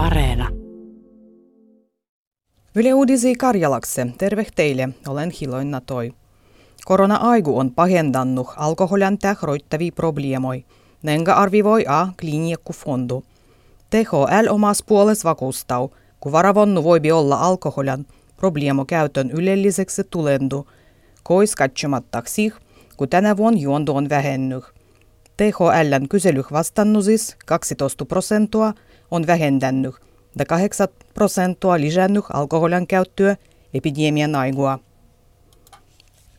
Areena. Yle Uudisi Karjalakse, terve teille, olen Hiloinna Toi. Korona-aigu on pahendannut alkoholian roittavia probleemoi. Nenga arvivoi a fondu. THL omas puoles vakuustau, kun varavonnu voibi olla alkoholian probleemo käytön ylelliseksi tulendu, kois katsomattaksi, kun tänä vuonna juonto on vähennyt. THLn kyselyh vastannusis 12 prosenttia on vähentänyt ja 8 prosenttia lisännyt alkoholin käyttöä epidemian aigua.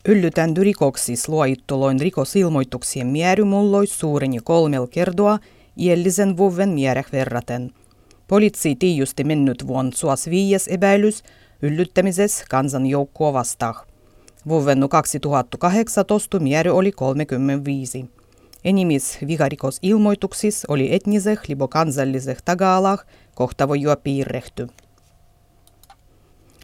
Yllytän rikoksis luoittuloin rikosilmoituksien määrä mullois suureni kolmel kertoa iällisen vuoden määrä verraten. Poliitsi tiijusti mennyt vuon suos viies epäilys yllyttämisessä kansan joukkoa vastaan. Vuoden 2018 määrä oli 35. Enimis viharikosilmoituksissa oli etniseh libo kansalliseh tagaalah kohtavoja piirrehty.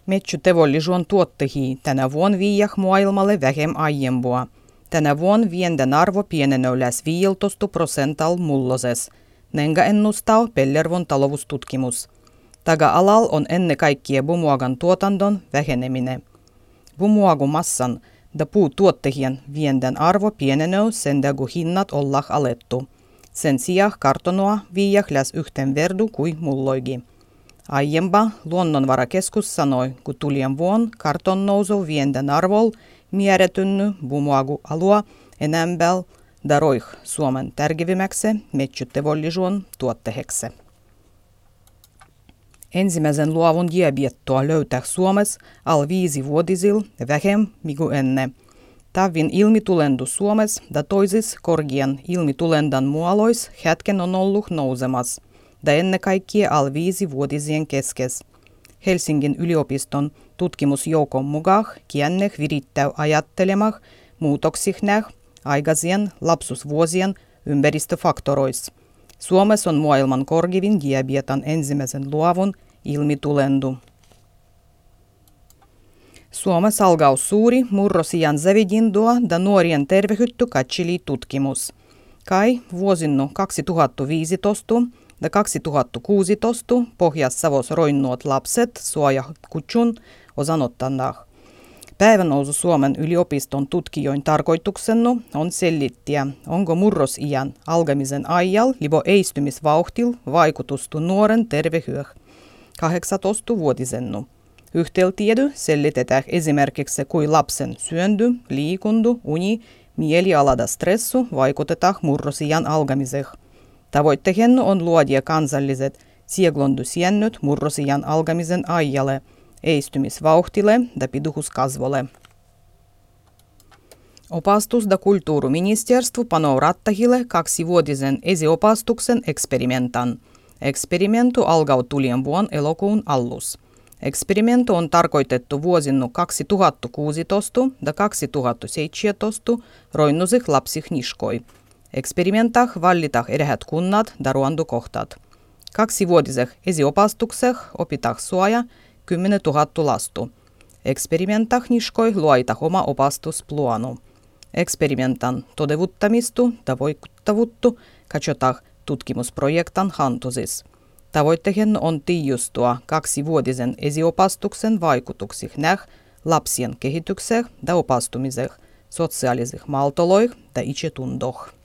Metsy tevollisuuden tuottehi tänä vuonna viiah maailmalle vähem aiempua. Tänä vuonna vienden arvo pienenee lähes 15 prosental mulloses. Nenga ennustaa Pellervon taloustutkimus. Taga-alal on ennen kaikkea bumuagan tuotandon väheneminen. Bumuagun massan da puutuottehien vienden arvo pienenee sen kun hinnat ollaan alettu. Sen sijaan kartonoa viiah läs yhten verdu kuin mulloigi. Aiempa luonnonvarakeskus sanoi, kun tulien vuon karton nousu vienden arvol mieretynny bumuagu alua enämbel daroih Suomen tärkevimmäksi metsytevollisuuden tuottehekse. Ensimmäisen luovun diabiettoa löytää Suomessa al viisi vuotisil vähem migu ennen. Tavin ilmitulendu Suomessa da toisis korgien ilmitulendan mualois hetken on ollut nousemas, da ennen kaikkea al viisi vuotisien keskes. Helsingin yliopiston tutkimusjoukon mukaan kienneh virittää ajattelemah muutoksihnäh aikaisien lapsusvuosien ympäristöfaktoroissa. Suomessa on maailman korkivin diabetan ensimmäisen luovun ilmitulendu. Suomessa alkaa suuri murrosian zavidindua da nuorien tervehytty katsili tutkimus. Kai vuosinnu 2015 ja 2016 Pohjas-Savos roinnuot lapset suoja kutsun osanottannah. Päivänousu Suomen yliopiston tutkijoin tarkoituksennu on selittiä, onko murrosiän alkamisen ajal libo eistymisvauhtil vaikutustu nuoren tervehyöh 18-vuotisennu. Yhteytiedy selitetään esimerkiksi kuin lapsen syöndy, liikundu, uni, mielialada stressu vaikutetaan murrosiän alkamiseen. Tavoitteena on luodia kansalliset sieglondusiennot murrosiän alkamisen ajalle – eistymisvauhtille ja piduhuskasvolle. Opastus da kulttuuriministeriö panoo rattahille kaksivuotisen esiopastuksen eksperimentan. Eksperimentu alkaa tulien vuon elokuun allus. Eksperimentu on tarkoitettu vuosina 2016 ja 2017 roinnusih lapsih niskoi. Eksperimentah vallitah erät kunnat ja ruandukohtat. Kaksivuotiseh esiopastukseh opitah suoja 10 000 lastu. Eksperimentahniskoi luoita oma opastusplanu. Eksperimentan todevuttamistu ja voikuttavuuttu katsotaan tutkimusprojektan hantusis. Tavoitteen on tiijustua kaksivuotisen esiopastuksen vaikutuksih näh lapsien kehitykseen ja opastumiseen, sosiaalisih maltoloih ja itsetundoh.